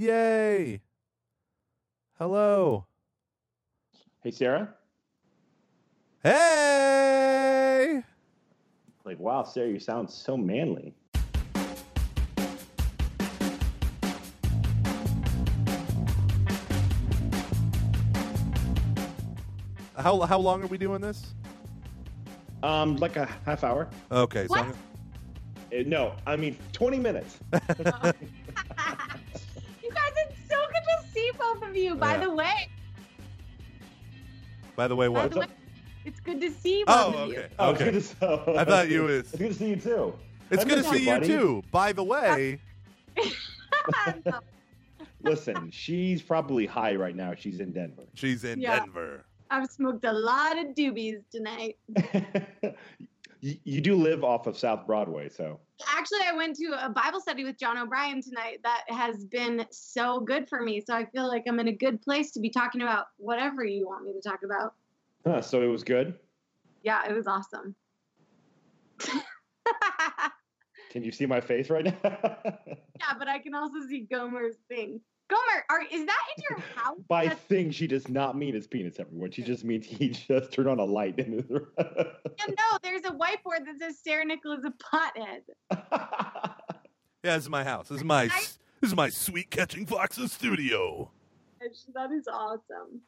Yay! Hello. Hey, Sarah. Hey! Like, wow, Sarah, you sound so manly. How how long are we doing this? Um, like a half hour. Okay, so What? I'm- Uh, no, I mean twenty minutes. both of you. By Yeah. the way, by the way, by what? the way, it's good to see both Oh, of you. okay. Oh, Okay. good to- I thought you was- It's good to see you too. It's I good to see you buddy. too. By the way, Listen, she's probably high right now. She's in Denver. she's in Yeah. Denver. I've smoked a lot of doobies tonight. you, you do live off of South Broadway, so Actually, I went to a Bible study with John O'Brien tonight that has been so good for me. So I feel like I'm in a good place to be talking about whatever you want me to talk about. huh, so it was good. Yeah, it was awesome. Can you see my face right now? yeah, but I can also see Gomer's thing. Gomer, are, is that in your house? By That's- thing, she does not mean his penis, everyone. She just means he just turned on a light in his room. Yeah, no, there's a whiteboard that says Sarah Nichols is a pothead. Yeah, this is my house. This is my s- this is my sweet catching foxes studio. That is awesome.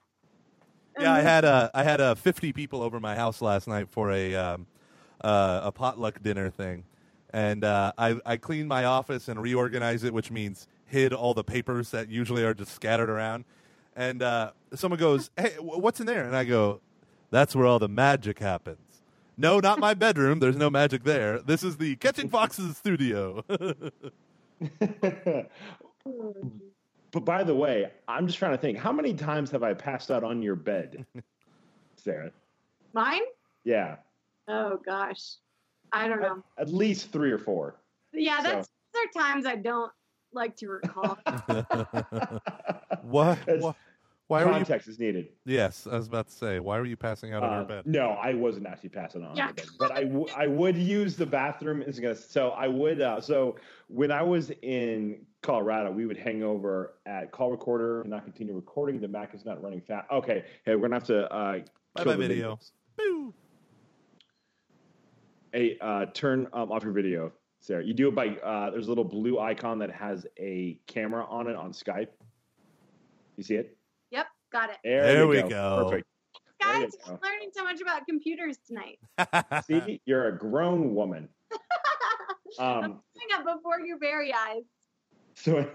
Yeah, I And had uh, I had uh, 50 people over my house last night for a um, uh, a potluck dinner thing, and uh, I I cleaned my office and reorganized it, which means hid all the papers that usually are just scattered around. And uh, someone goes, "Hey, wh- what's in there?" And I go, "That's where all the magic happens." No, not my bedroom. There's no magic there. This is the Catching Foxes studio. but by the way, I'm just trying to think how many times have I passed out on your bed, Sarah? Mine? Yeah, Oh gosh, I don't know. at least three or four. Yeah, so- that's there are times I don't like to recall. what? It's- Why, why were you? Context is needed. Yes, I was about to say. Why were you passing out on Uh, your bed? No, I wasn't actually passing on Yeah. your bed, but I, w- I would use the bathroom. Is gonna so I would uh, so when I was in Colorado, we would hang over at call recorder and not continue recording. The Mac is not running fast. Okay, hey, we're gonna have to uh, Bye kill bye the video. videos. Boo. Hey, uh, turn um, off your video, Sarah. You do it by uh, there's a little blue icon that has a camera on it on Skype. You see it? yep, got it. There, There we go. Perfect. There you Guys, go. I'm learning so much about computers tonight. See, you're a grown woman. I'm Um, doing it before your very eyes. so,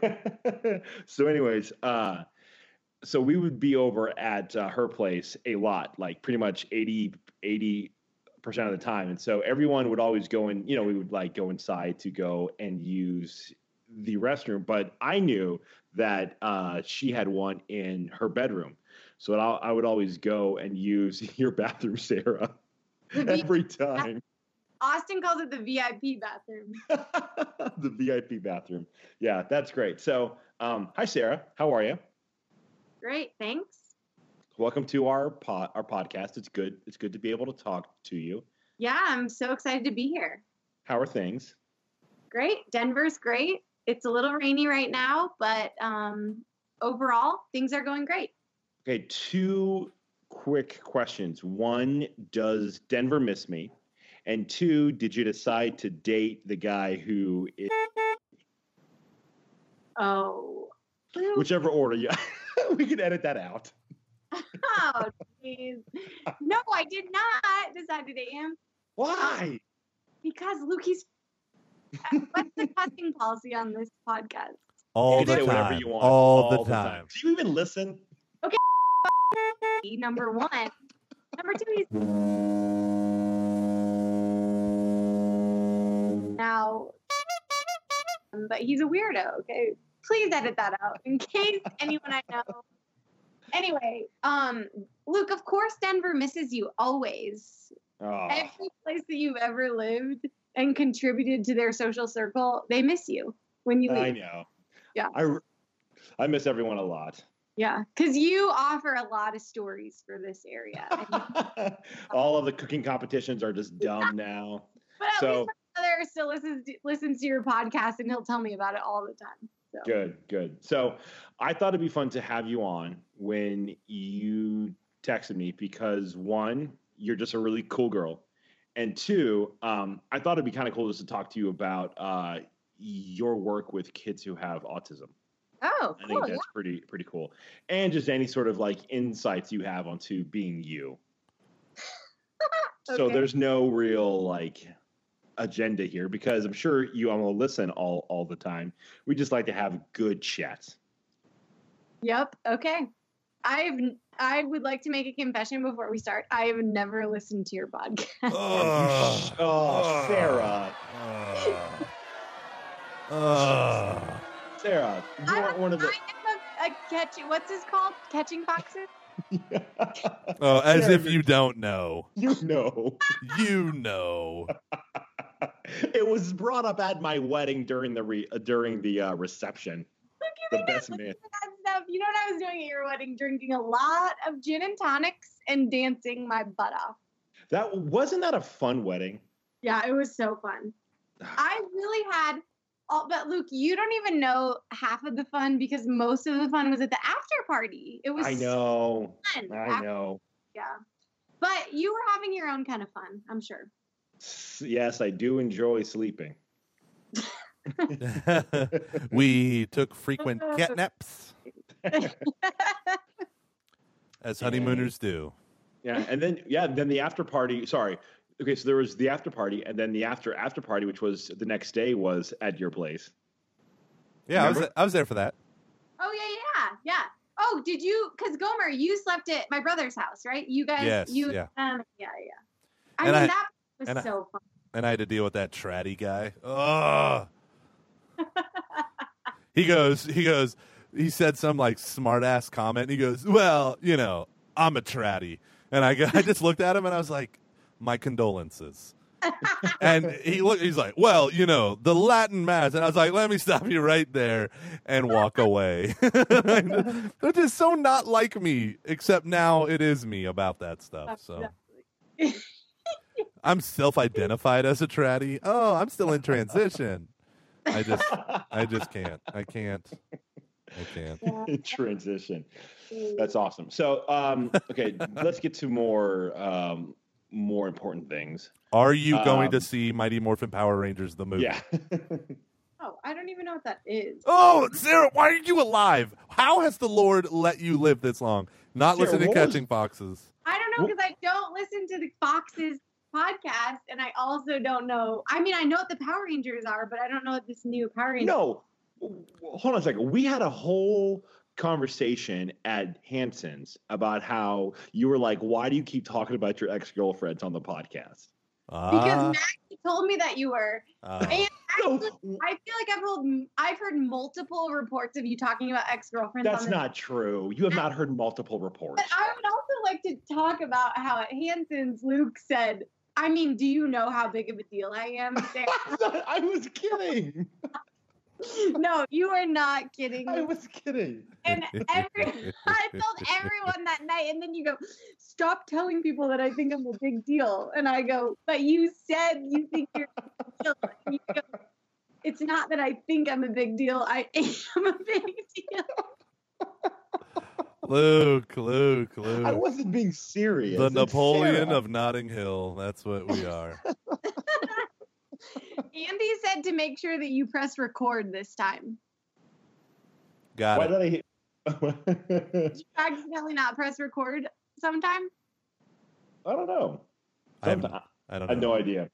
so, anyways, uh, so we would be over at uh, her place a lot, like pretty much 80, 80 percent of the time, and so everyone would always go in. You know, we would like go inside to go and use the restroom, but I knew that uh, she had one in her bedroom, so I, I would always go and use your bathroom, Sarah, every time. Austin calls it the VIP bathroom. the VIP bathroom. Yeah, that's great. So, um, hi Sarah, how are you? Great, thanks. Welcome to our pod, our podcast. It's good. It's good to be able to talk to you. Yeah, I'm so excited to be here. How are things? Great. Denver's great. It's a little rainy right now, but um, overall, things are going great. Okay, two quick questions. One, does Denver miss me? And two, did you decide to date the guy who is Oh. Whichever order you we can edit that out. Oh, jeez. No, I did not decide to date him Why? Um, because Lukey's. Uh, what's the cussing policy on this podcast? all You the say whatever time. you want. All, the time. Do you even listen? Okay. number one. Number two, he's now, um, but he's a weirdo. Okay, please edit that out in case anyone I know. Anyway, um, Luke, of course Denver misses you always. Oh, Every place that you've ever lived and contributed to their social circle, they miss you when you leave. I know. Yeah. I, I miss everyone a lot. Yeah, because you offer a lot of stories for this area. All of the cooking competitions are just dumb now. but at So- least my brother still listens listens to your podcast, and he'll tell me about it all the time. So. Good, good. So I thought it'd be fun to have you on when you texted me because one, you're just a really cool girl. And two, um, I thought it'd be kind of cool just to talk to you about uh, your work with kids who have autism. Oh, I cool. think that's pretty pretty cool. And just any sort of like insights you have onto being you. So there's no real like agenda here because I'm sure you all will listen all all the time. We just like to have good chats. Yep. Okay. I've I would like to make a confession before we start. I have never listened to your podcast. Ugh. Oh, Sarah. Ugh. Ugh. Sarah, you I'm aren't one of the I am a, a catch. What's this called? Catching foxes. Oh, as Sarah, if you don't know. you know. You know. it was brought up at my wedding during the re, uh, during the uh, reception. Look, The best man. stuff? You know what I was doing at your wedding? Drinking a lot of gin and tonics and dancing my butt off. That wasn't that a fun wedding? Yeah, it was so fun. I really had all, but Luke, you don't even know half of the fun because most of the fun was at the after party. It was I know. fun. I After- know. Yeah. But you were having your own kind of fun, I'm sure. S- Yes, I do enjoy sleeping. we took frequent cat naps, as honeymooners do. Yeah, and then yeah, then the after party. Sorry. Okay, so there was the after party, and then the after after party, which was the next day, was at your place. Yeah, I was I was there for that. Oh yeah, yeah, yeah. Oh, did you? Because Gomer, you slept at my brother's house, right? You guys, Yes, you, yeah. um, yeah, yeah. I And mean, I- that was and I- fun. and I had to deal with that tratty guy. Ugh. he goes, he goes, he said some like smart ass comment. And he goes, well, you know, I'm a tratty, and I go, I just looked at him and I was like, my condolences. and he look, he's like, well, you know, the Latin mass, and I was like, let me stop you right there and walk away. They're just so not like me, except now it is me about that stuff. So. I'm self-identified as a tratty. Oh, I'm still in transition. I just, I just can't. I can't. I can't. Transition. That's awesome. So, um, okay, let's get to more um, more important things. Are you going to Um, see Mighty Morphin Power Rangers the movie? Yeah. Oh, I don't even know what that is. Oh, Sarah, why are you alive? How has the Lord let you live this long? Not Sarah, listening to what was- Catching Foxes. I don't know because I don't listen to the Foxes podcast, and I also don't know. I mean, I know what the Power Rangers are, but I don't know what this new Power Rangers. no, hold on a second. We had a whole conversation at Hanson's about how you were like, "Why do you keep talking about your ex girlfriends on the podcast?" because Ah, Maggie told me that you were. ah. And No, actually, I feel like I've heard I've heard multiple reports of you talking about ex girlfriends. that's not true. You have not heard multiple reports. But I would also like to talk about how at Hanson's, Luke said, "I mean, do you know how big of a deal I am?" I was kidding. no, you are not kidding. I was kidding. and every I told everyone that night, and then you go, "Stop telling people that I think I'm a big deal." And I go, "But you said you think you're a big deal." You go, it's not that I think I'm a big deal. I am a big deal. Luke, Luke, I wasn't being serious. The It's Napoleon Sarah. of Notting Hill. That's what we are. Andy said to make sure that you press record this time. Got Why it. did I? hit- Did you accidentally not press record sometime? I don't know. I have, I don't I have no idea.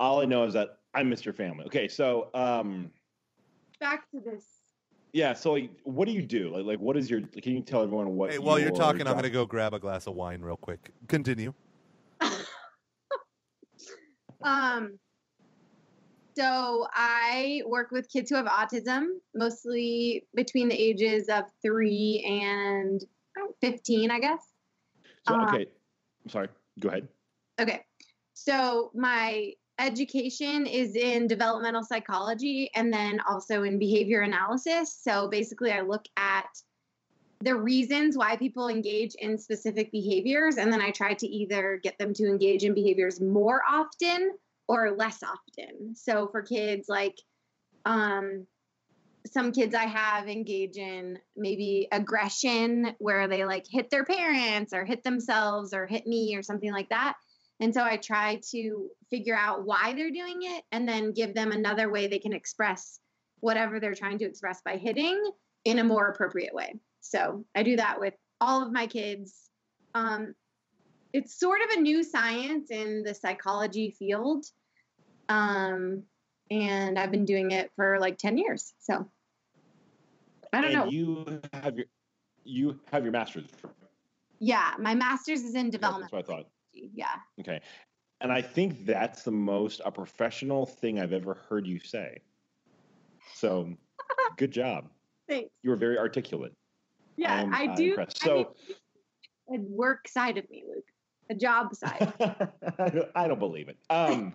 All I know is that I missed your family. Okay, so um, Back to this. Yeah. So like, what do you do? Like, like what is your? Can you tell everyone what? Hey, while you're your talking, I'm going to go grab a glass of wine real quick. Continue. Um, so I work with kids who have autism, mostly between the ages of three and 15, I guess. So, okay, I'm sorry. Go ahead. Okay. So my education is in developmental psychology and then also in behavior analysis. So basically, I look at the reasons why people engage in specific behaviors, and then I try to either get them to engage in behaviors more often or less often. So for kids, like, um, some kids I have engage in maybe aggression where they like hit their parents or hit themselves or hit me or something like that. And so I try to figure out why they're doing it and then give them another way they can express whatever they're trying to express by hitting in a more appropriate way. So I do that with all of my kids. Um, it's sort of a new science in the psychology field. Um, and I've been doing it for like 10 years. So I don't and know. You have your you have your master's. Yeah, my master's is in development. That's what I thought. Yeah. Okay. And I think that's the most a professional thing I've ever heard you say. So good job. Thanks. You were very articulate. Yeah, I'm, I uh, do. impressed. I So mean, a work side of me, Luke, a job side. I, don't, I don't believe it. Um,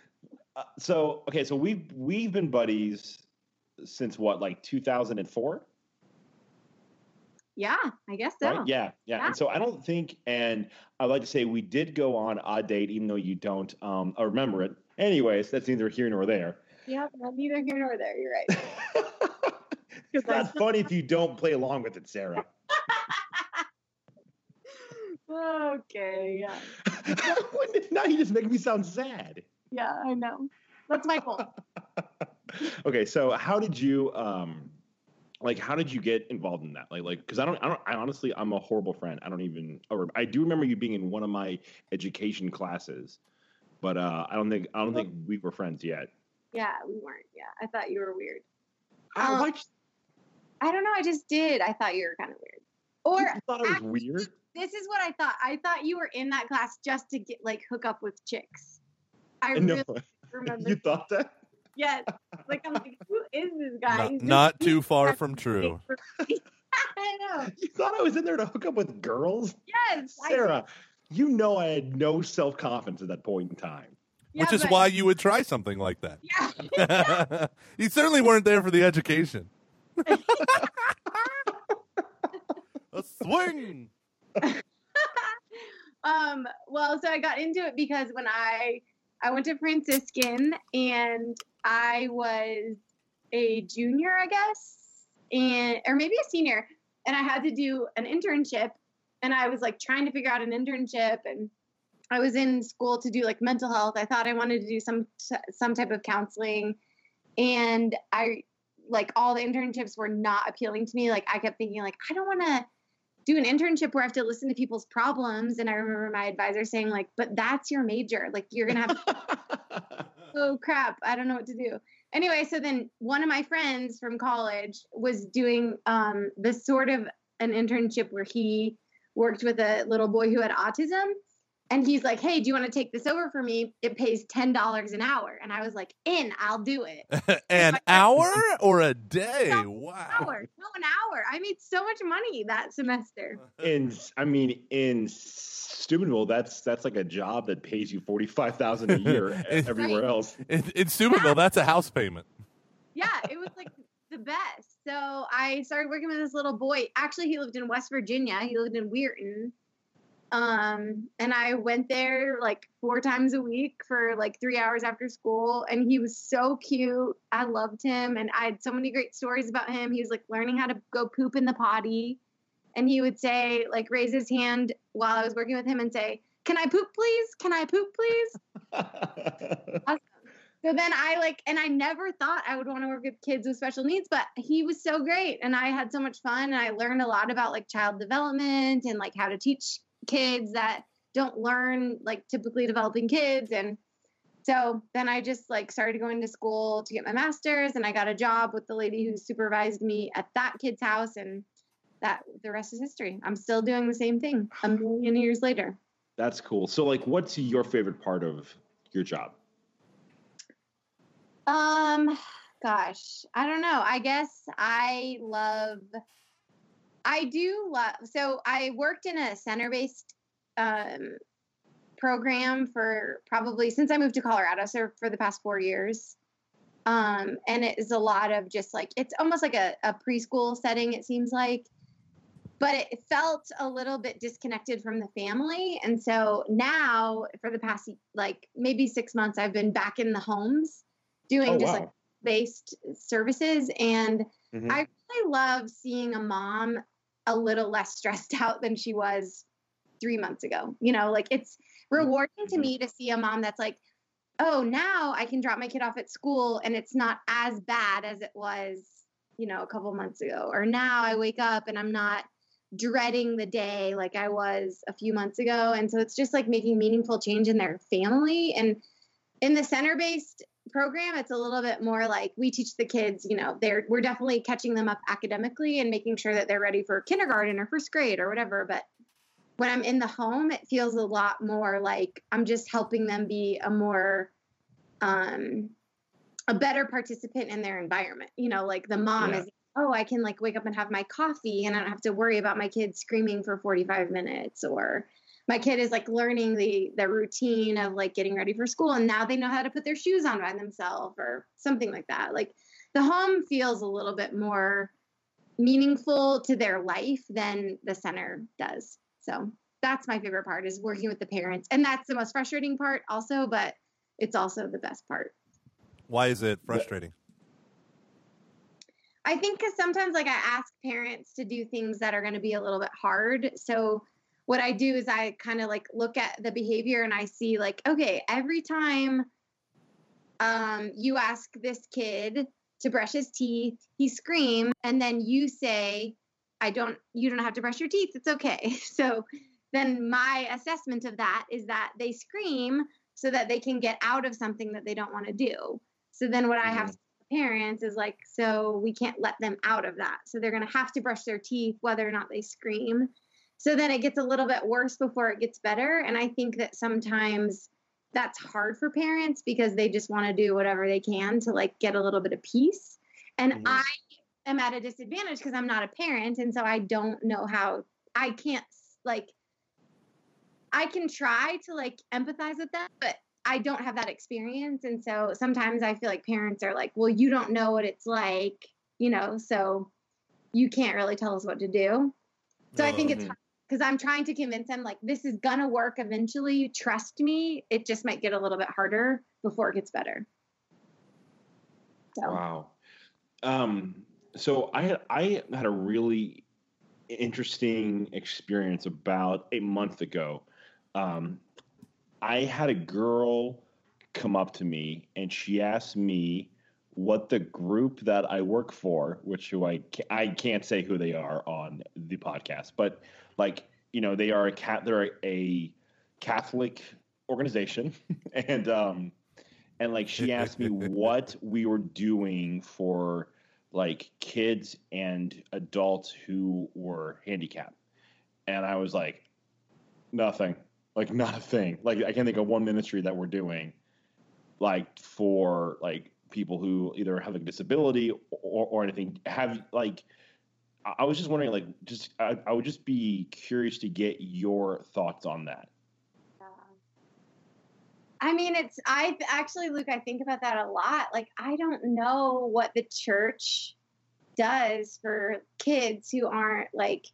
uh, so okay, so we've we've been buddies since what, like 2004, yeah, I guess so. right? Yeah, yeah, Yeah. And so I don't think, and I'd like to say we did go on odd date, even though you don't um, remember it. Anyways, that's neither here nor there. Well, neither here nor there. You're right. it's not funny if you don't play along with it, Sarah. okay. Yeah. now you just make me sound sad. Yeah, I know. That's my fault. okay, so how did you um like how did you get involved in that? Like like cuz I don't I don't I honestly I'm a horrible friend. I don't even or I do remember you being in one of my education classes. But uh I don't think I don't think we were friends yet. Yeah, we weren't. Yeah, I thought you were weird. I Um, liked I don't know. I just did. I thought you were kind of weird. Or you thought it was weird. this is what I thought. I thought you were in that class just to get like hook up with chicks. I No, really remember. you thought that? Yes. Like I'm like, who is this guy? Not, He's not just too far from true. I know. You thought I was in there to hook up with girls? Yes. I- Sarah, you know I had no self-confidence at that point in time. yeah, Which is but- why you would try something like that. Yeah. you certainly weren't there for the education. A swing. um. Well, so I got into it because when I I went to Franciscan and I was a junior, I guess, and or maybe a senior, and I had to do an internship, and I was like trying to figure out an internship, and I was in school to do like mental health. I thought I wanted to do some some type of counseling, and I like all the internships were not appealing to me. Like I kept thinking like I don't want to do an internship where I have to listen to people's problems. And I remember my advisor saying like, but that's your major. Like you're gonna have oh crap, I don't know what to do. Anyway, so then one of my friends from college was doing um, this sort of an internship where he worked with a little boy who had autism. And he's like, hey, do you want to take this over for me? It pays $10 an hour. And I was like, in, I'll do it. An hour or a day? Wow. Hour, no, an hour. I made so much money that semester. in I mean in Steubenville, that's that's like a job that pays you forty five thousand a year everywhere else. In, in Steubenville, that's a house payment. yeah, it was like the best. So I started working with this little boy. Actually, he lived in West Virginia. He lived in Weirton. Um, and I went there like four times a week for like three hours after school. And he was so cute. I loved him. And I had so many great stories about him. He was like learning how to go poop in the potty. And he would say, like, raise his hand while I was working with him and say, Can I poop, please? Can I poop, please? awesome. So then I like, and I never thought I would want to work with kids with special needs, but he was so great. And I had so much fun. And I learned a lot about like child development and like how to teach kids that don't learn like typically developing kids. And so then I just like started going to school to get my master's and I got a job with the lady who supervised me at that kid's house. And that the rest is history. I'm still doing the same thing a million years later. That's cool. So like what's your favorite part of your job? Um, gosh, I don't know. I guess I love. I do love. So I worked in a center-based um, program for probably since I moved to Colorado. So for the past four years, um, and it is a lot of just like it's almost like a, a preschool setting. It seems like. But it felt a little bit disconnected from the family. And so now, for the past like maybe six months, I've been back in the homes doing Oh just wow. like based services and Mhm. I really love seeing a mom a little less stressed out than she was three months ago. You know, like it's rewarding to Mhm. me to see a mom that's like, oh, now I can drop my kid off at school and it's not as bad as it was, you know, a couple months ago. Or now I wake up and I'm not dreading the day like I was a few months ago. And so it's just like making meaningful change in their family. And in the center based program, it's a little bit more like we teach the kids, you know, they're we're definitely catching them up academically and making sure that they're ready for kindergarten or first grade or whatever. But when I'm in the home, it feels a lot more like I'm just helping them be a more um a better participant in their environment. You know, like the mom Yeah. is oh, I can like wake up and have my coffee and I don't have to worry about my kids screaming for 45 minutes or my kid is like learning the the routine of like getting ready for school and now they know how to put their shoes on by themselves or something like that. Like the home feels a little bit more meaningful to their life than the center does. So that's my favorite part is working with the parents. And that's the most frustrating part also, but it's also the best part. Why is it frustrating? I think because sometimes like I ask parents to do things that are going to be a little bit hard. So what I do is I kind of like look at the behavior and I see like, okay, every time um, you ask this kid to brush his teeth, he screams, and then you say, I don't, you don't have to brush your teeth. It's okay. So then my assessment of that is that they scream so that they can get out of something that they don't want to do. So then what I have Mhm. to tell parents is like, so we can't let them out of that. So they're going to have to brush their teeth whether or not they scream. So then it gets a little bit worse before it gets better. And I think that sometimes that's hard for parents because they just want to do whatever they can to like get a little bit of peace. And Mhm. I am at a disadvantage because I'm not a parent. And so I don't know how I can't like, I can try to like empathize with them, but I don't have that experience. And so sometimes I feel like parents are like, well, you don't know what it's like, you know, so you can't really tell us what to do. So I think it's Mhm. Because I'm trying to convince them like this is gonna work eventually. Trust me. It just might get a little bit harder before it gets better. So Wow. Um, so I had I had a really interesting experience about a month ago. Um, I had a girl come up to me and she asked me what the group that I work for, which who I I can't say who they are on the podcast, but like you know they are a cat they're a Catholic organization. And um and like she asked me what we were doing for like kids and adults who were handicapped. And i was like nothing. Like not a thing. Like i can't think of one ministry that we're doing like for like people who either have a disability or, or anything. Have like I- was just wondering like just I, I would just be curious to get your thoughts on that I mean, it's I actually, Luke. I think about that a lot. Like, I don't know what the church does for kids who aren't like,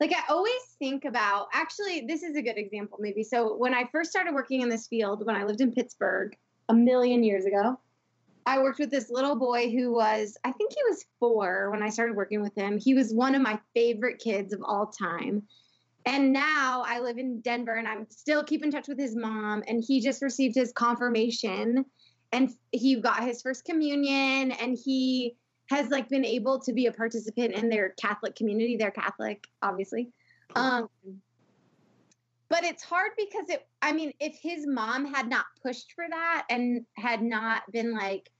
like I always think about. Actually, this is a good example, maybe. So when I first started working in this field, when I lived in Pittsburgh a million years ago, I worked with this little boy who was, I think he was four when I started working with him. He was one of my favorite kids of all time. And now I live in Denver and I'm still keep in touch with his mom and he just received his confirmation and he got his first communion and he has like been able to be a participant in their Catholic community. They're Catholic, obviously. Um but it's hard because it I mean, if his mom had not pushed for that and had not been like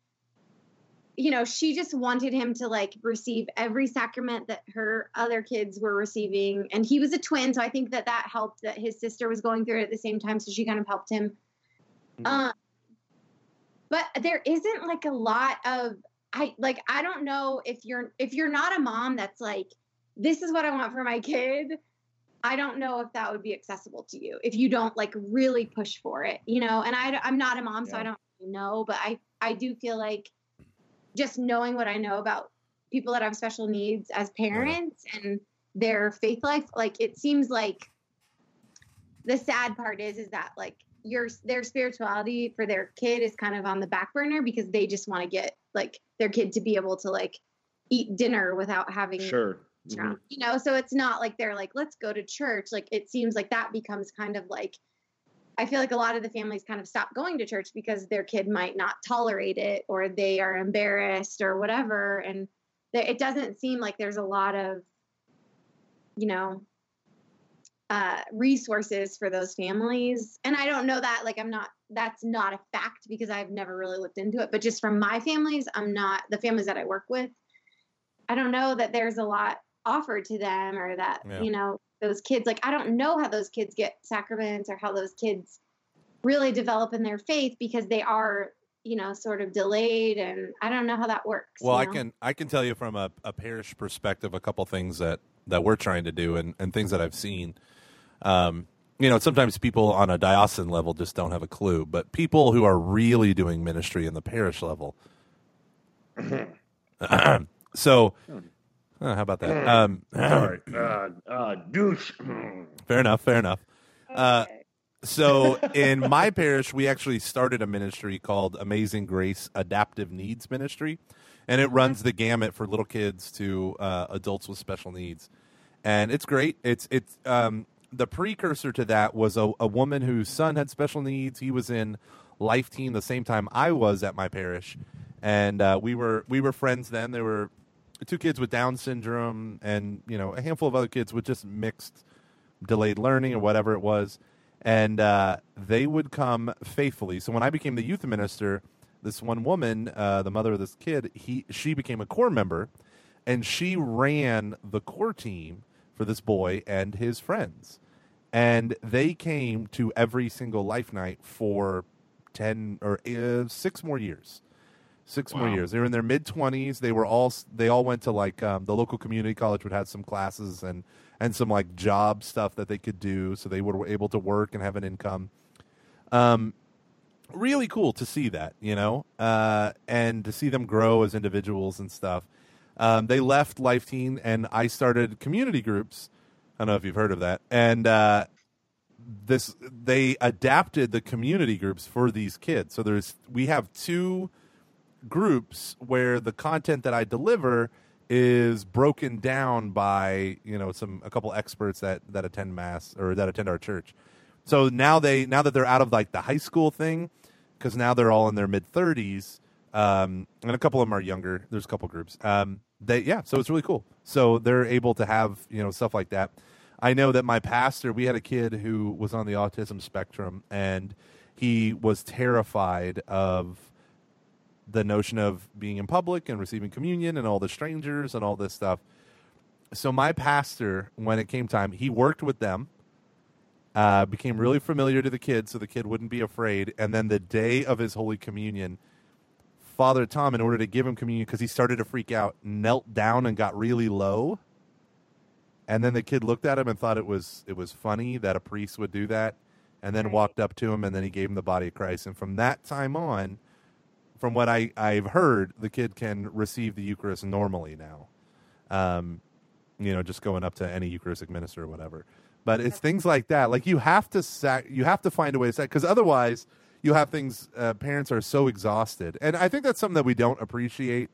you know, she just wanted him to like receive every sacrament that her other kids were receiving. And he was a twin, so I think that that helped that his sister was going through it at the same time, so she kind of helped him. Mhm. Um, but there isn't like a lot of I like I don't know if you're if you're not a mom that's like this is what I want for my kid. I don't know if that would be accessible to you if you don't like really push for it, you know. And I, I'm not a mom, so I don't really know, but I I do feel like just knowing what I know about people that have special needs as parents and their faith life, like it seems like the sad part is is that like your their spirituality for their kid is kind of on the back burner because they just want to get like their kid to be able to like eat dinner without having Sure. Mhm. you know so it's not like they're like let's go to church like it seems like that becomes kind of like i feel like a lot of the families kind of stop going to church because their kid might not tolerate it or they are embarrassed or whatever. And it doesn't seem like there's a lot of you know uh resources for those families. And i don't know that like i'm not that's not a fact because i've never really looked into it. But just from my families i'm not the families that i work with i don't know that there's a lot offered to them or that Yeah. you know those kids like i don't know how those kids get sacraments or how those kids really develop in their faith because they are you know sort of delayed and i don't know how that works Well, you I can I can tell you from a, a parish perspective a couple things that that we're trying to do and, and things that I've seen. Um, you know, sometimes people on a diocesan level just don't have a clue, but people who are really doing ministry in the parish level. so, uh, how about that? Um, Sorry. Uh, uh, douche. fair enough. Fair enough. Uh, so in my parish we actually started a ministry called amazing grace adaptive needs ministry and it runs the gamut for little kids to uh, adults with special needs and it's great it's it's um, the precursor to that was a, a woman whose son had special needs he was in Life Teen the same time i was at my parish and uh, we were we were friends then They were two kids with down syndrome and you know a handful of other kids with just mixed delayed learning or whatever it was. And uh, they would come faithfully. So when I became the youth minister, this one woman, uh, the mother of this kid, he she became a core member, and she ran the core team for this boy and his friends. And they came to every single life night for ten or uh, six more years six more years. They were in their mid twenties. They were all they all went to like um, the local community college would have some classes and and some like job stuff that they could do, so they were able to work and have an income. Um, really cool to see that, you know, uh, and to see them grow as individuals and stuff. Um, they left Life Teen, and I started community groups. I don't know if you've heard of that, and uh, this they adapted the community groups for these kids. So there's we have two groups where the content that I deliver is broken down by you know some a couple experts that that attend mass or that attend our church. So now they now that they're out of like the high school thing, because now they're all in their mid thirties, um, and a couple of them are younger. There's a couple groups. Um, they yeah, so it's really cool. So they're able to have you know stuff like that. I know that my pastor, we had a kid who was on the autism spectrum, and he was terrified of the notion of being in public and receiving communion and all the strangers and all this stuff. So my pastor, when it came time, he worked with them, uh, became really familiar to the kid, so the kid wouldn't be afraid. And then the day of his Holy Communion, Father Tom, in order to give him communion, because he started to freak out, knelt down and got really low. And then the kid looked at him and thought it was it was funny that a priest would do that, and then walked up to him and then he gave him the body of Christ. And from that time on, from what I, I've heard, the kid can receive the Eucharist normally now. Um, you know, just going up to any Eucharistic minister or whatever. But it's things like that. Like you have to sac- you have to find a way to sac because otherwise you have things. Uh, parents are so exhausted, and I think that's something that we don't appreciate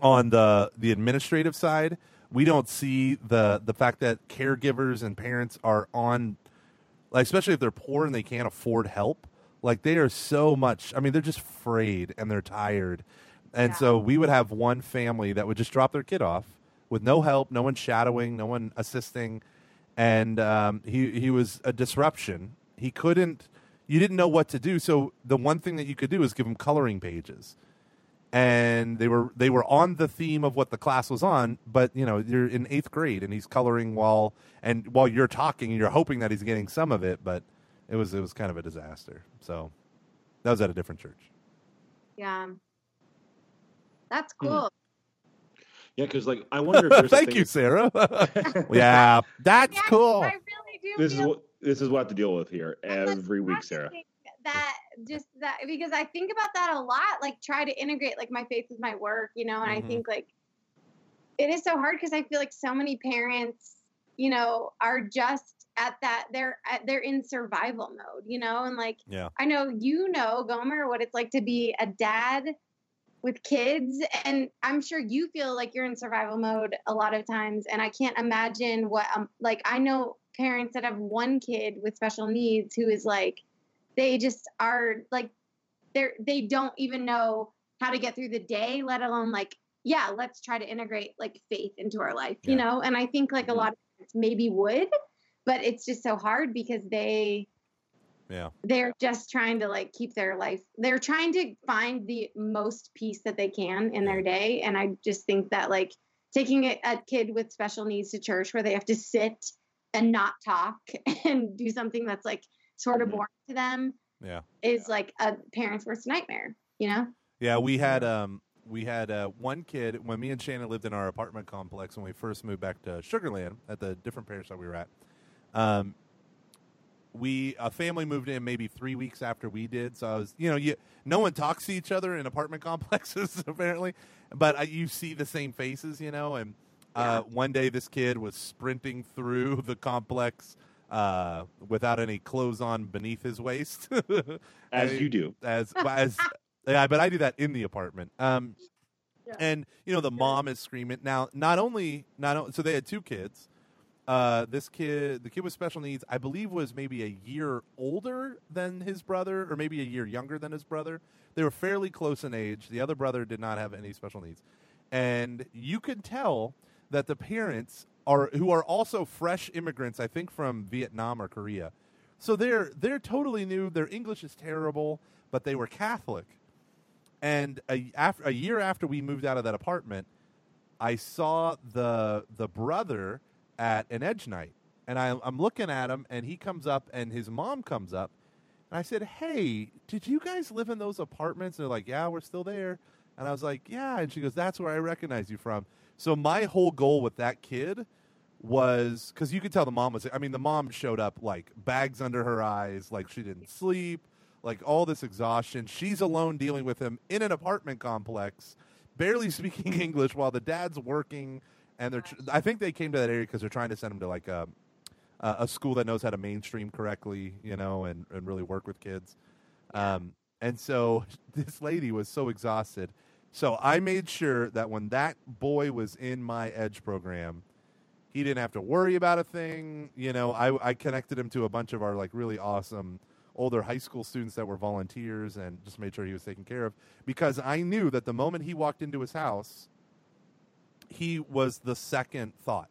on the the administrative side. We don't see the the fact that caregivers and parents are on, like especially if they're poor and they can't afford help. Like they are so much. I mean, they're just frayed and they're tired, and Yeah. so we would have one family that would just drop their kid off with no help, no one shadowing, no one assisting, and um, he he was a disruption. He couldn't. You didn't know what to do. So the one thing that you could do is give him coloring pages and they were they were on the theme of what the class was on but you know you're in eighth grade and he's coloring while and while you're talking and you're hoping that he's getting some of it but it was it was kind of a disaster so that was at a different church Yeah. That's Hmm. cool. Yeah, because like I wonder if there's thank you sarah yeah that's Yeah, cool I really do This is what this is what I have to deal with here every week, Sarah. That just that because I think about that a lot. Like try to integrate like my faith with my work, you know, and Mhm. I think like it is so hard because I feel like so many parents, you know, are just at that they're at, they're in survival mode, you know, and like yeah. I know you know Gomer what it's like to be a dad with kids and i'm sure you feel like you're in survival mode a lot of times and i can't imagine what um, like i know parents that have one kid with special needs who is like they just are like they're they don't even know how to get through the day let alone like yeah let's try to integrate like faith into our life you know? And i think like a Mhm. lot of parents maybe would but it's just so hard because they Yeah. they're just trying to like keep their life they're trying to find the most peace that they can in their day and i just think that like taking a, a kid with special needs to church where they have to sit and not talk and do something that's like sort of Mhm. boring to them Yeah. is like a parent's worst nightmare you know Yeah, we had um we had uh, one kid when me and Shannon lived in our apartment complex when we first moved back to Sugar Land at the different parish that we were at. Um, we a family moved in maybe three weeks after we did, so I was you know you no one talks to each other in apartment complexes apparently, but uh, you see the same faces, you know. And uh, one day this kid was sprinting through the complex uh, without any clothes on beneath his waist, As And- you do. as as yeah, but I do that in the apartment. Um, Yeah. and you know the mom is screaming. Now, not only not o- so they had two kids. Uh, this kid, the kid with special needs, I believe, was maybe a year older than his brother, or maybe a year younger than his brother. They were fairly close in age. The other brother did not have any special needs, and you could tell that the parents are who are also fresh immigrants. I think from Vietnam or Korea. So they're they're totally new. Their English is terrible, but they were Catholic. And a, after, a year after we moved out of that apartment, I saw the the brother at an edge night, and I, I'm looking at him, and he comes up, and his mom comes up, and I said, "Hey, did you guys live in those apartments?" And they're like, "Yeah, we're still there." And I was like, "Yeah," and she goes, "That's where I recognize you from." So my whole goal with that kid was because you could tell the mom was. I mean, the mom showed up like bags under her eyes, like she didn't sleep, like all this exhaustion. She's alone dealing with him in an apartment complex, barely speaking English, while the dad's working. And they're. Tr- I think they came to that area because they're trying to send him to like a a a school that knows how to mainstream correctly, you know, and and really work with kids. Um, and so this lady was so exhausted. So I made sure that when that boy was in my Edge program, he didn't have to worry about a thing. You know, I, I connected him to a bunch of our like really awesome older high school students that were volunteers and just made sure he was taken care of because I knew that the moment he walked into his house, he was the second thought,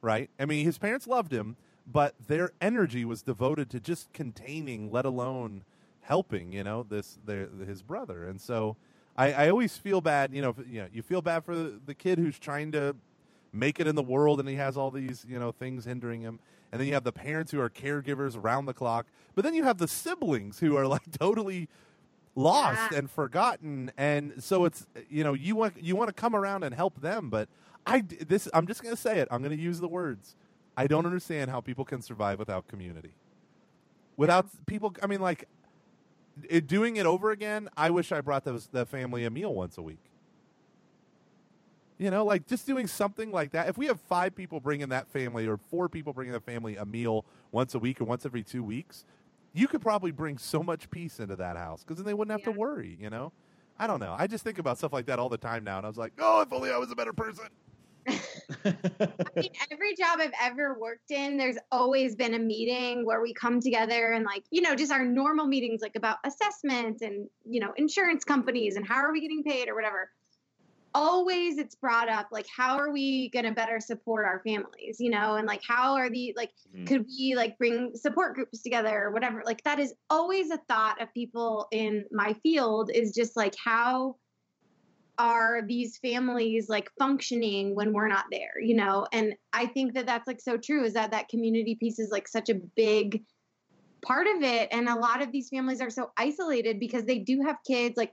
right? I mean, his parents loved him, but their energy was devoted to just containing, let alone helping, you know, this their his brother. And so I, I always feel bad, you know, you know, you feel bad for the, the kid who's trying to make it in the world and he has all these, you know, things hindering him. And then you have the parents who are caregivers around the clock. But then you have the siblings who are like totally lost and forgotten. And so it's you know you want you want to come around and help them but i this i'm just going to say it. I'm going to use the words. I don't understand how people can survive without community. Without people i mean like it, doing it over again i wish i brought those the family a meal once a week. You know like just doing something like that. If we have five people bringing that family or four people bringing the family a meal once a week or once every two weeks you could probably bring so much peace into that house because then they wouldn't have Yeah. to worry you know i don't know i just think about stuff like that all the time now and i was like oh if only i was a better person I mean, every job I've ever worked in, there's always been a meeting where we come together and like, you know, just our normal meetings like about assessment and, you know, insurance companies and how are we getting paid or whatever. Always it's brought up like how are we going to better support our families, you know, and like how are the like Mhm. could we like bring support groups together or whatever. Like that is always a thought of people in my field is just like how are these families like functioning when we're not there you know and i think that that's like so true is that that community piece is like such a big part of it and a lot of these families are so isolated because they do have kids like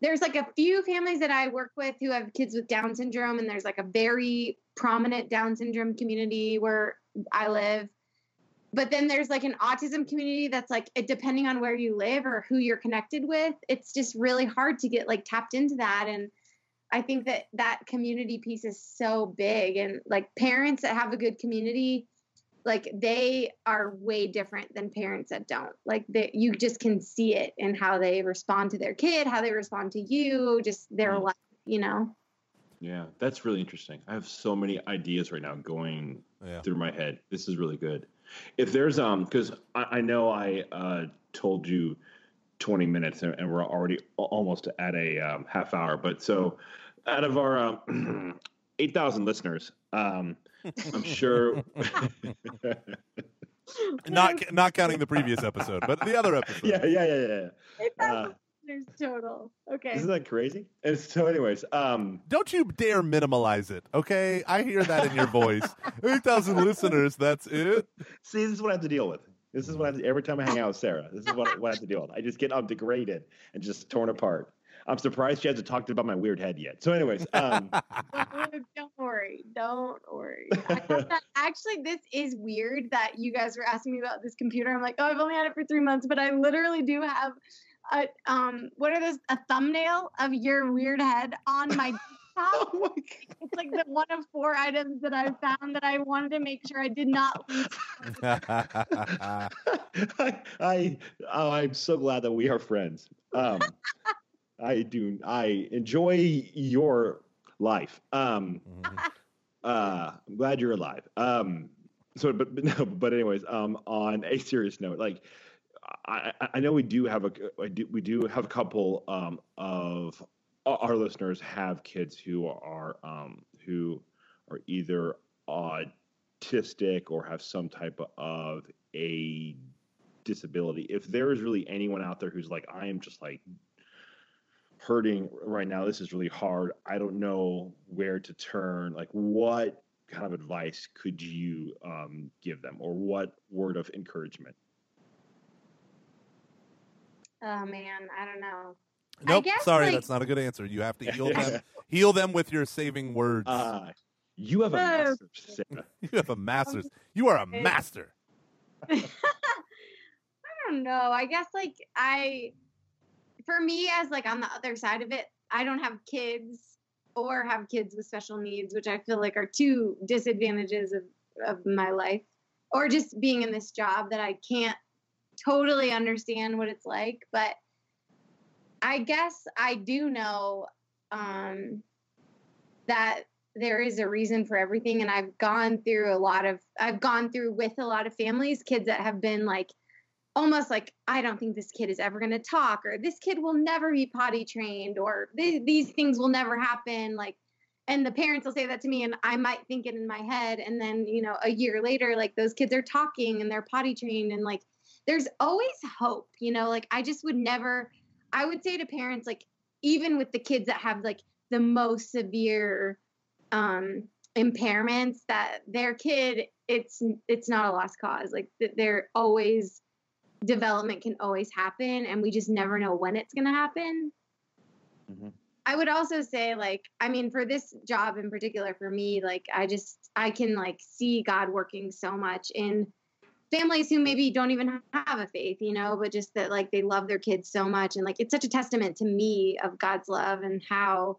there's like a few families that i work with who have kids with down syndrome and there's like a very prominent down syndrome community where i live. But then there's like an autism community that's like depending on where you live or who you're connected with it's just really hard to get like tapped into that. And i think that that community piece is so big. And like parents that have a good community like they are way different than parents that don't like that you just can see it in how they respond to their kid how they respond to you just their Mhm. life you know Yeah, that's really interesting. I have so many ideas right now going Yeah. through my head. This is really good. If there's um, because I, I know I uh told you 20 minutes and, and we're already almost at a um, half hour, but so out of our um, 8,000 listeners, um, I'm sure. Not not counting the previous episode, but the other episode. yeah, yeah, yeah, yeah. Eight Uh, thousand listeners total okay isn't that crazy? And so, anyways, um, Don't you dare minimalize it, okay? I hear that in your voice. 8,000 listeners, that's it. See, this is what I have to deal with. This is what I have to, every time I hang out with Sarah. This is what, I- what I have to deal with. I just get I'm degraded and just torn apart. I'm surprised she hasn't talked about my weird head yet. So, anyways, um, Luke, don't worry. Don't worry. I that- actually, this is weird that you guys were asking me about this computer. I'm like, oh, I've only had it for three months, but I literally do have a um, what are those? A thumbnail of your weird head on my desktop. oh my It's like the one of four items that I found that I wanted to make sure I did not lose. God. I, I, oh, I'm so glad that we are friends. Um, I do. I enjoy your life. Um, uh, I'm glad you're alive. Um, so, but, but no, but anyways, um, on a serious note, like I, I- know we do have a, I do, we do have a couple um, of our our listeners have kids who are um, who are either autistic or have some type of a disability. If there is really anyone out there who's like, I am just like hurting right now. This is really hard. I don't know where to turn. Like, what kind of advice could you um, give them, or what word of encouragement? Oh man, I don't know. Nope, guess, sorry, like- that's not a good answer. You have to heal them. Heal them with your saving words. Uh, you have a master, Sarah. you have a master's. You are a master. I don't know. I guess like I, for me, as like on the other side of it, I don't have kids or have kids with special needs, which I feel like are two disadvantages of of my life, or just being in this job that I can't totally understand what it's like. But I guess I do know um, that there is a reason for everything and i've gone through a lot of i've gone through with a lot of families kids that have been like almost like i don't think this kid is ever going to talk or this kid will never be potty trained or these things will never happen like and the parents will say that to me and i might think it in my head and then you know a year later like those kids are talking and they're potty trained and like there's always hope you know? Like i just would never i would say to parents like even with the kids that have like the most severe um impairments that their kid it's it's not a lost cause like they're always development can always happen and we just never know when it's going to happen Mhm. i would also say like i mean for this job in particular for me like i just i can like see god working so much in families who maybe don't even have a faith you know but just that like they love their kids so much and like it's such a testament to me of god's love and how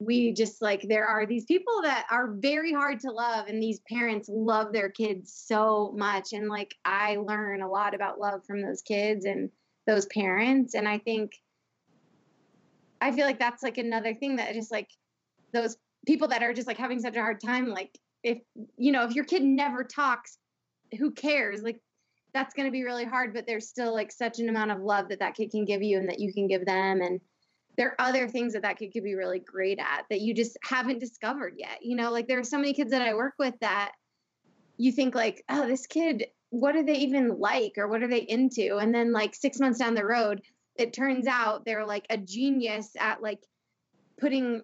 we just like there are these people that are very hard to love and these parents love their kids so much and like i learn a lot about love from those kids and those parents and i think i feel like that's like another thing that just like those people that are just like having such a hard time like if you know if your kid never talks who cares? Like that's going to be really hard but there's still like such an amount of love that that kid can give you and that you can give them and there are other things that that kid could be really great at that you just haven't discovered yet. You know, like there are so many kids that I work with that you think like, oh, this kid, what are they even like or what are they into? And then like six months down the road, it turns out they're like a genius at like putting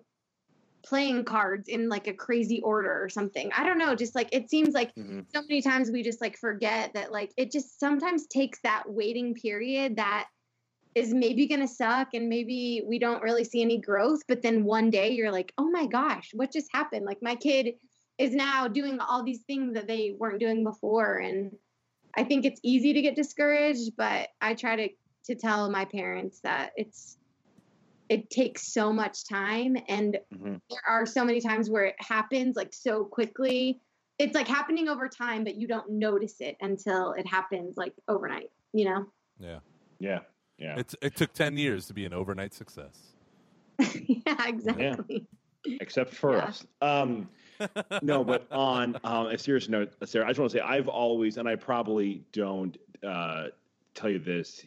playing cards in like a crazy order or something. I don't know, just like it seems like Mhm. so many times we just like forget that like it just sometimes takes that waiting period that is maybe going to suck and maybe we don't really see any growth but then one day you're like oh my gosh what just happened like my kid is now doing all these things that they weren't doing before and i think it's easy to get discouraged but i try to to tell my parents that it's it takes so much time and Mhm. there are so many times where it happens like so quickly it's like happening over time, but you don't notice it until it happens like overnight. You know? Yeah. Yeah. Yeah. It's it took ten years to be an overnight success. yeah, exactly. Except for Yeah. us. Um, no, but on um, a serious note, Sarah, I just want to say I've always, and I probably don't uh, tell you this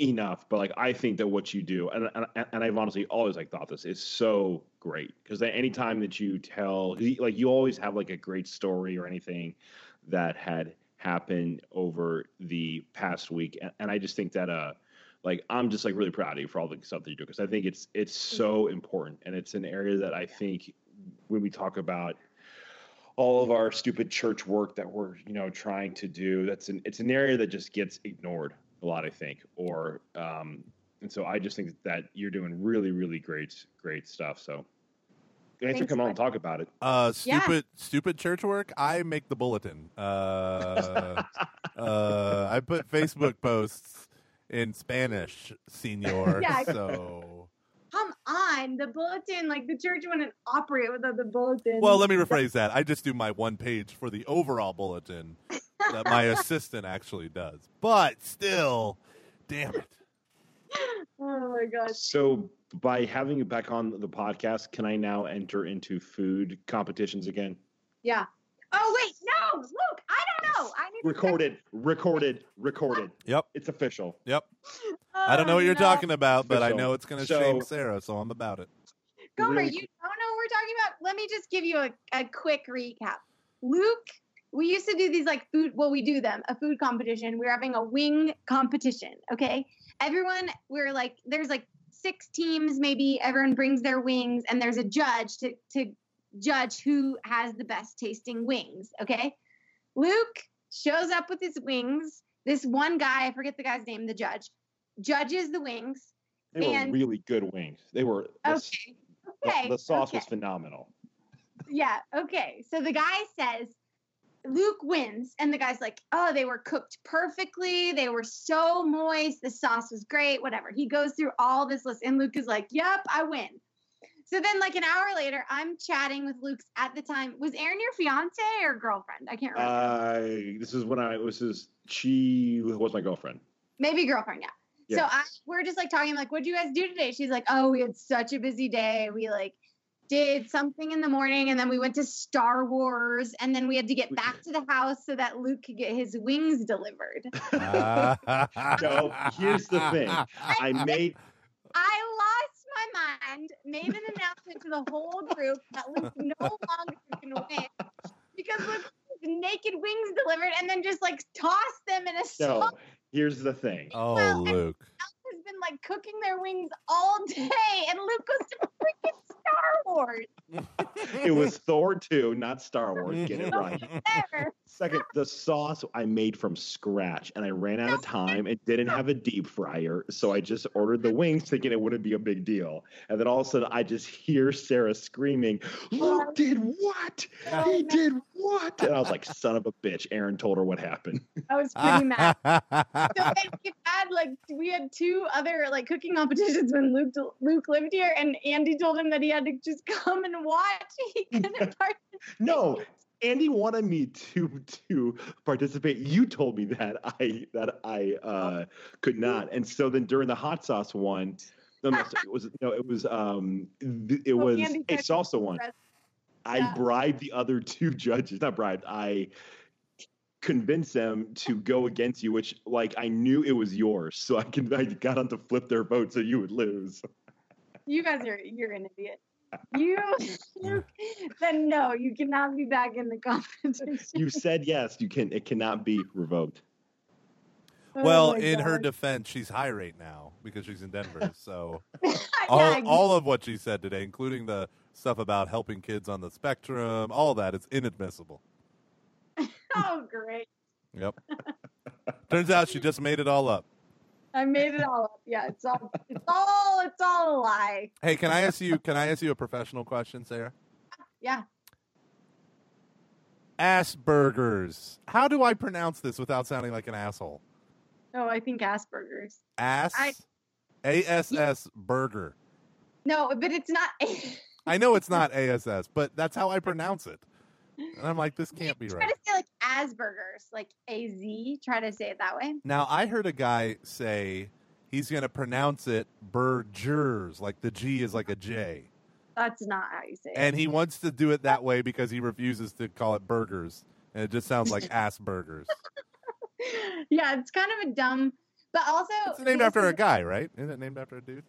enough, but like I think that what you do, and and, and I've honestly always like thought this is so great because anytime that you tell, like you always have like a great story or anything that had happened over the past week, and, and I just think that uh like I'm just like really proud of you for all the stuff that you do because I think it's it's so important and it's an area that I think when we talk about all of our stupid church work that we're you know trying to do that's an it's an area that just gets ignored a lot I think or um and so I just think that you're doing really really great great stuff so thanks, for Thanks, coming on and talk about it Uh, Yeah. stupid, stupid church work. I make the bulletin. Uh, uh, I put Facebook posts in Spanish, senor. Yeah. So, Come on, the bulletin, like the church wouldn't operate without the bulletin. well, let me rephrase that. I just do my one page for the overall bulletin that my assistant actually does. But still, damn it. Oh my gosh. so by having you back on the podcast can I now enter into food competitions again Yeah. Oh wait, no, Luke, I don't. I need to recorded recorded recorded Yep. it's official Yep. Oh, I don't know what you're no. talking about, but I Official. know it's going to So- shame Sarah, so I'm about it. Gomer, Really you don't know what we're talking about? Let me just give you a, a quick recap. Luke, we used to do these like food, well, we do them, a food competition. We're having a wing competition, okay? Everyone, we're like, there's like six teams, maybe. Everyone brings their wings, and there's a judge to, to judge who has the best tasting wings, okay? Luke shows up with his wings. This one guy, I forget the guy's name, the judge, judges the wings. They were really good wings. They were the, Okay. the- the sauce okay. was phenomenal. Yeah. Okay. So the guy says Luke wins, and the guy's like, "Oh, they were cooked perfectly. They were so moist. The sauce was great. Whatever." He goes through all this list, and Luke is like, "Yep, I win." So then, like an hour later, I'm chatting with Luke's at the time. Was Aaron your fiance or girlfriend? I can't remember. Uh, this is when I this is she was my girlfriend. Maybe girlfriend, yeah. So I, we're just like talking, like, what'd you guys do today? She's like, oh, we had such a busy day. We like did something in the morning and then we went to Star Wars and then we had to get back to the house so that Luke could get his wings delivered. so here's the thing. I made I lost my mind, made an announcement to the whole group that Luke no longer can win because Luke had naked wings delivered and then just like tossed them in a no. Here's the thing. Oh, Well, Luke. has been like cooking their wings all day, and Luke goes to freaking Star Wars. It was Thor 2, not Star Wars. Get it right. Second, the sauce I made from scratch, and I ran out of time and didn't have a deep fryer, so I just ordered the wings, thinking it wouldn't be a big deal. And then all of a sudden, I just hear Sarah screaming, "Luke did what? He did what?" And I was like, "Son of a bitch!" Aaron told her what happened. I was pretty mad. So then we had like we had two other like cooking competitions when Luke Luke lived here, and Andy told him that he had to just come and watch. He couldn't participate. No, Andy wanted me to to participate. You told me that I that I uh, could not, and so then during the hot sauce one, no, no, it was no, it was um, it Oh, was Andy a salsa one. I Yeah. bribed the other two judges, not bribed. I convinced them to go against you, which like I knew it was yours, so I can I got them to flip their vote so you would lose. You guys are you're an idiot. You, Luke, then no, you cannot be back in the competition. You said yes, you can. It cannot be revoked. Oh well, my in her defense, she's high rate now because she's in Denver. So Yeah, all, all of what she said today, including the stuff about helping kids on the spectrum, all that is inadmissible. oh great. Yep. Turns out she just made it all up. I made it all up. Yeah, it's all it's all it's all a lie. Hey, can I ask you? Can I ask you a professional question, Sarah? Yeah. Asperger's. How do I pronounce this without sounding like an asshole? Oh, I think Asperger's. Ass. I- A S S burger. No, but it's not. I know it's not ASS, but that's how I pronounce it. And I'm like, this can't be right. To like Asperger's, like A Z. Try to say it that way. Now, I heard a guy say he's going to pronounce it Burgers, like the G is like a J. That's not how you say it. And he wants to do it that way because he refuses to call it burgers. And it just sounds like ass burgers. yeah, it's kind of a dumb, but also It's named after a guy, right? Isn't it named after a dude?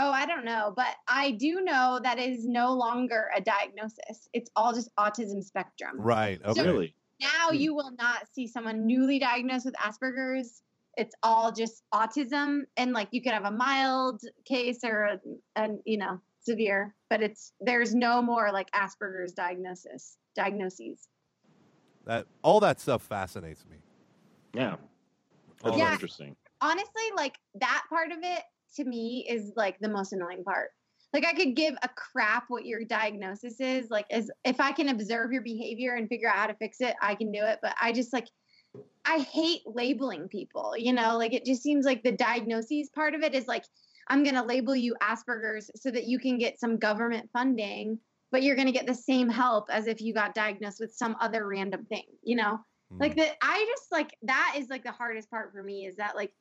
Oh, I don't know, but I do know that is no longer a diagnosis. It's all just autism spectrum. Right. Okay. Really? Now Hmm. you will not see someone newly diagnosed with Asperger's. It's all just autism, and like you could have a mild case or a, a you know severe, but it's there's no more like Asperger's diagnosis diagnoses. That all that stuff fascinates me. Yeah. That's Yeah. interesting. honestly, like that part of it to me is like the most annoying part. Like I could give a crap what your diagnosis is. Like as if I can observe your behavior and figure out how to fix it, I can do it. But I just like I hate labeling people, you know, like it just seems like the diagnoses part of it is like I'm gonna label you Asperger's so that you can get some government funding, but you're gonna get the same help as if you got diagnosed with some other random thing, you know? Mm. like that i just like that is like the hardest part for me is that like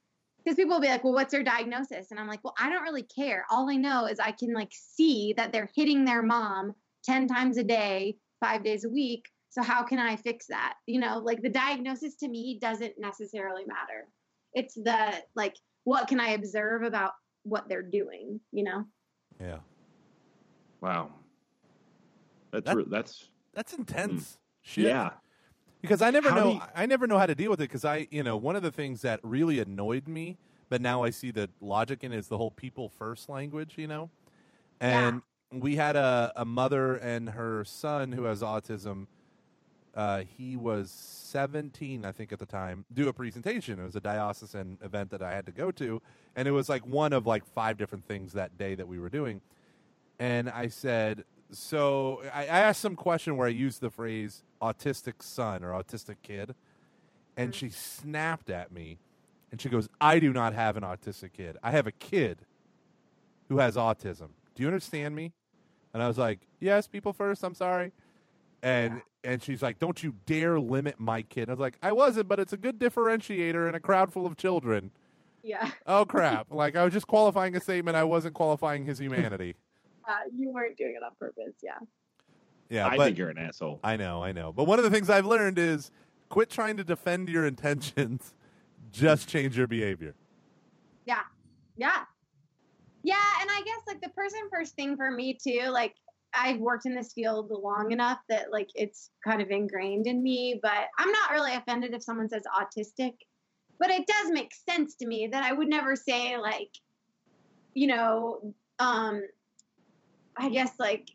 because people will be like well what's their diagnosis and i'm like well i don't really care all i know is i can like see that they're hitting their mom 10 times a day five days a week so how can i fix that you know like the diagnosis to me doesn't necessarily matter it's the like what can i observe about what they're doing you know yeah. Wow. That's That- re- that's That's intense. Hmm. Shit. yeah. Because I never How know you- I never know how to deal with it because I, you know, one of the things that really annoyed me, but now I see the logic in it is the whole people first language, you know? And we had a, a mother and her son who has autism. Uh, he was 17, I think, at the time, do a presentation. It was a diocesan event that I had to go to. And it was like one of like five different things that day that we were doing. And I said, so I, I asked some question where I used the phrase autistic son or autistic kid. And mm. she snapped at me and she goes, I do not have an autistic kid. I have a kid who has autism. Do you understand me? And I was like, Yes, people first, I'm sorry. And and she's like, Don't you dare limit my kid. I was like, I wasn't, but it's a good differentiator in a crowd full of children. yeah Oh crap. like I was just qualifying a statement, I wasn't qualifying his humanity. Uh, you weren't doing it on purpose yeah Yeah, I but think you're an asshole. I know, I know. But one of the things I've learned is quit trying to defend your intentions. Just change your behavior. Yeah. Yeah. Yeah. And I guess like the person first thing for me too, like I've worked in this field long enough that like it's kind of ingrained in me, but I'm not really offended if someone says autistic. But it does make sense to me that I would never say like, you know, um, I guess like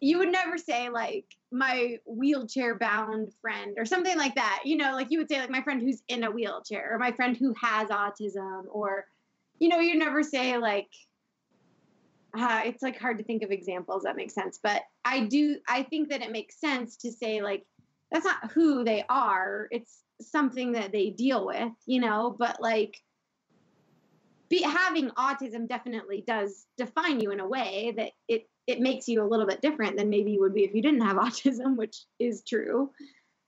you would never say like my wheelchair bound friend or something like that. You know, like you would say like my friend who's in a wheelchair or my friend who has autism or you know, you never say like uh, it's like hard to think of examples that make sense, but I do I think that it makes sense to say like that's not who they are. It's something that they deal with, you know, but like be, having autism definitely does define you in a way that it it makes you a little bit different than maybe you would be if you didn't have autism, which is true.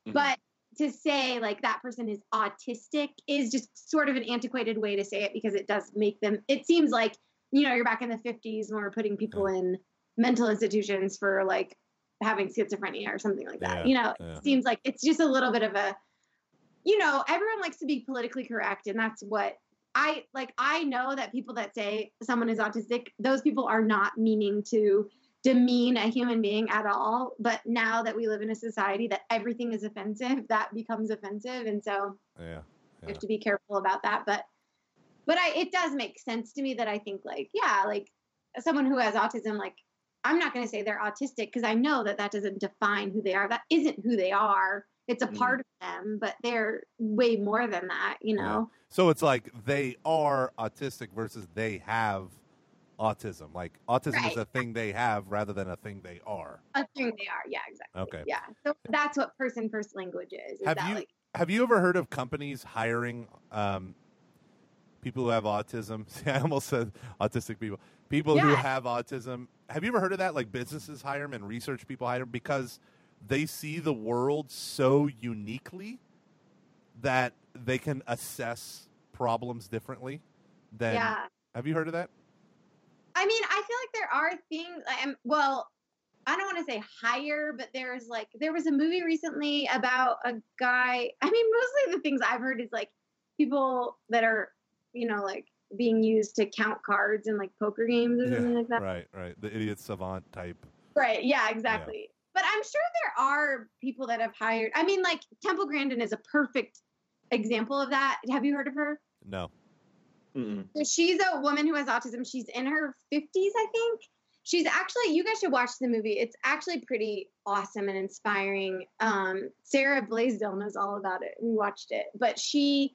Mhm. But to say like that person is autistic is just sort of an antiquated way to say it because it does make them it seems like you know you're back in the 50s when we're putting people in mental institutions for like having schizophrenia or something like that Yeah, you know yeah. it seems like it's just a little bit of a you know everyone likes to be politically correct and that's what i like i know that people that say someone is autistic those people are not meaning to demean a human being at all but now that we live in a society that everything is offensive that becomes offensive and so Yeah. you Yeah. have to be careful about that but but i it does make sense to me that i think like yeah like someone who has autism like i'm not going to say they're autistic because i know that that doesn't define who they are that isn't who they are it's a Mhm. part of them but they're way more than that you know So it's like they are autistic versus they have autism. Like autism is a thing they have rather than a thing they are. a thing they are yeah exactly Okay. yeah so that's what person first language is, is Have that you like have you ever heard of companies hiring um, people who have autism? See, I almost said autistic people. People who have autism. Have you ever heard of that? Like businesses hire them and research people hire them because they see the world so uniquely that they can assess problems differently than yeah. have you heard of that I mean, I feel like there are things. Um, well, I don't want to say higher, but there's like there was a movie recently about a guy. I mean, mostly the things I've heard is like people that are, you know, like being used to count cards in like poker games or something like that. right right the idiot savant type Right. Yeah, exactly. But I'm sure there are people that have hired. I mean, like Temple Grandin is a perfect example of that. Have you heard of her? no Mm-mm. So she's a woman who has autism. She's in her 50s, I think. She's actually, you guys should watch the movie. It's actually pretty awesome and inspiring. Um, Sarah Blaisdell knows all about it. We watched it. But she,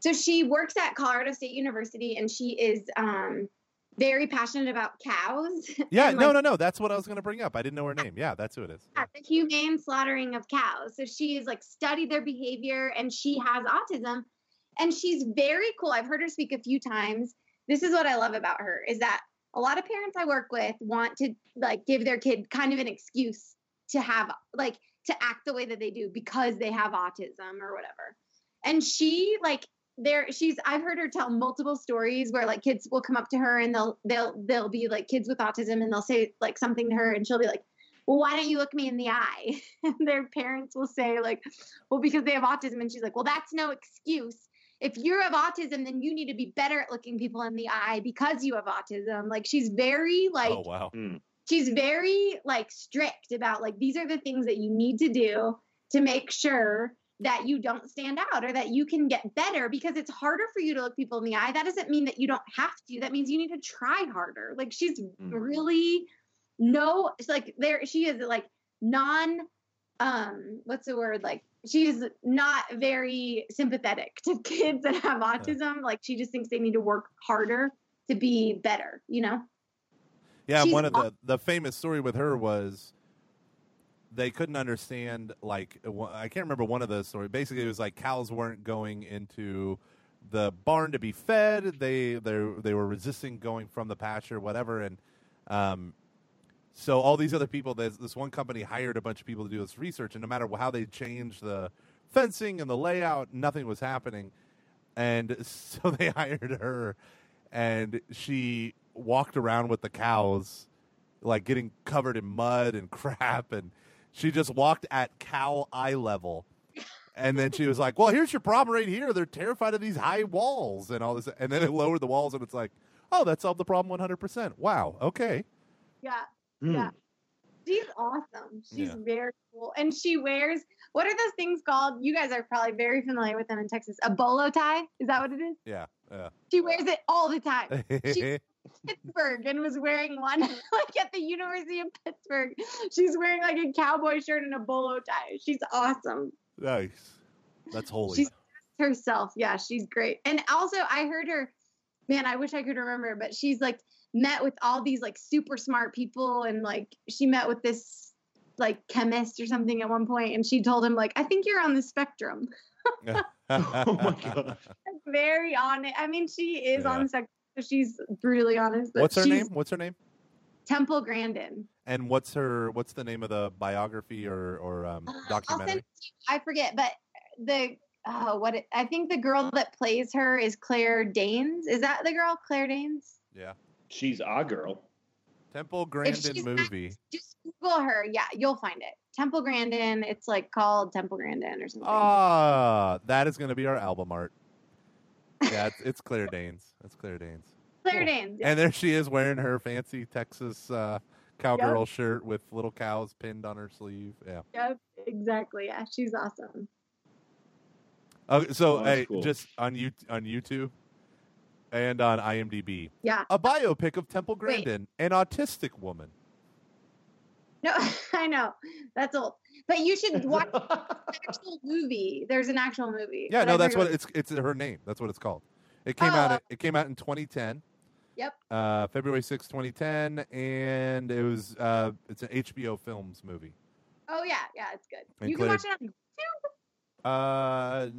so she works at Colorado State University and she is um, very passionate about cows. yeah no like, no no that's what i was going to bring up i didn't know her name yeah that's who it is yeah, the humane slaughtering of cows. So she's like studied their behavior and she has autism and she's very cool. I've heard her speak a few times. This is what I love about her is that a lot of parents I work with want to like give their kid kind of an excuse to have like to act the way that they do because they have autism or whatever. And she like there she's I've heard her tell multiple stories where like kids will come up to her and they'll they'll they'll be like kids with autism and they'll say like something to her and she'll be like well, why don't you look me in the eye? And their parents will say, like, well, because they have autism. And she's like, well, that's no excuse. If you have autism, then you need to be better at looking people in the eye because you have autism. Like, she's very, like, oh wow Mm. she's very, like, strict about, like, these are the things that you need to do to make sure that you don't stand out or that you can get better because it's harder for you to look people in the eye. That doesn't mean that you don't have to. That means you need to try harder. Like, she's Mm. really no it's like there she is like non um what's the word like she's not very sympathetic to kids that have autism like she just thinks they need to work harder to be better you know Yeah, She's one of aw- the the famous story with her was they couldn't understand like I can't remember one of the stories. Basically, it was like cows weren't going into the barn to be fed. They they they were resisting going from the pasture, whatever, and um, so all these other people. This this one company hired a bunch of people to do this research, and no matter how they changed the fencing and the layout, nothing was happening. And so they hired her, and she walked around with the cows, like getting covered in mud and crap, and she just walked at cow eye level. And then she was like, "Well, here's your problem right here. They're terrified of these high walls and all this." And then it lowered the walls, and it's like, "Oh, that solved the problem 100 percent. Wow, okay." yeah Mm. Yeah. she's awesome she's Yeah. very cool and she wears what are those things called you guys are probably very familiar with them in texas a bolo tie is that what it is Yeah, yeah. she wears it all the time Pittsburgh and was wearing one like at the University of Pittsburgh. She's wearing like a cowboy shirt and a bolo tie. She's awesome. nice. That's holy. She's herself. Yeah, she's great. And also I heard her man, I wish I could remember, but she's like met with all these like super smart people and like she met with this like chemist or something at one point and she told him like I think you're on the spectrum. Oh my God. Very on it. I mean, she is Yeah. on the spectrum. So She's brutally honest. What's her name? What's her name? Temple Grandin. And what's her? What's the name of the biography or or um, Uh, I'll documentary? it. I forget, but the oh, what it, I think the girl that plays her is Claire Danes. Is that the girl, Claire Danes? Yeah, She's a girl. Temple Grandin she's not- movie. Just Google her. Yeah, you'll find it. Temple Grandin. It's like called Temple Grandin or something. Ah, that is going to be our album art. Yeah, it's, it's Claire Danes. That's Claire Danes. Claire cool. Danes. yeah. And there she is wearing her fancy Texas uh, cowgirl shirt with little cows pinned on her sleeve. Yeah. Yep, exactly. Yeah, she's awesome. Okay, so Oh, hey, cool. just on you on YouTube and on IMDb, Yeah. a biopic of Temple Wait. Grandin, an autistic woman. No, I know that's old, but you should watch the actual movie. There's an actual movie. Yeah, no, I that's what it's it's her name. That's what it's called. It came Oh, out. It came out in 2010. Yep. Uh, February 6, 2010, and it was uh, it's an HBO Films movie. Oh yeah, yeah, it's good. And you can watch it on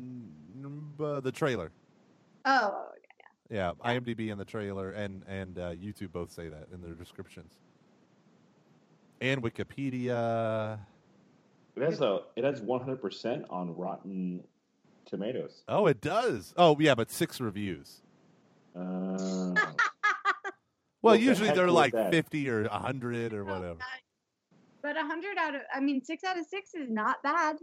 n- uh, the trailer. Oh, yeah, Yeah, IMDb and the trailer and and uh, YouTube both say that in their descriptions. And Wikipedia. It has a it has 100 percent on Rotten Tomatoes. Oh, it does. Oh, yeah, but six reviews. Uh, Well, What the usually they're like that? 50 or 100 or whatever. But a hundred out of, I mean, six out of six is not bad.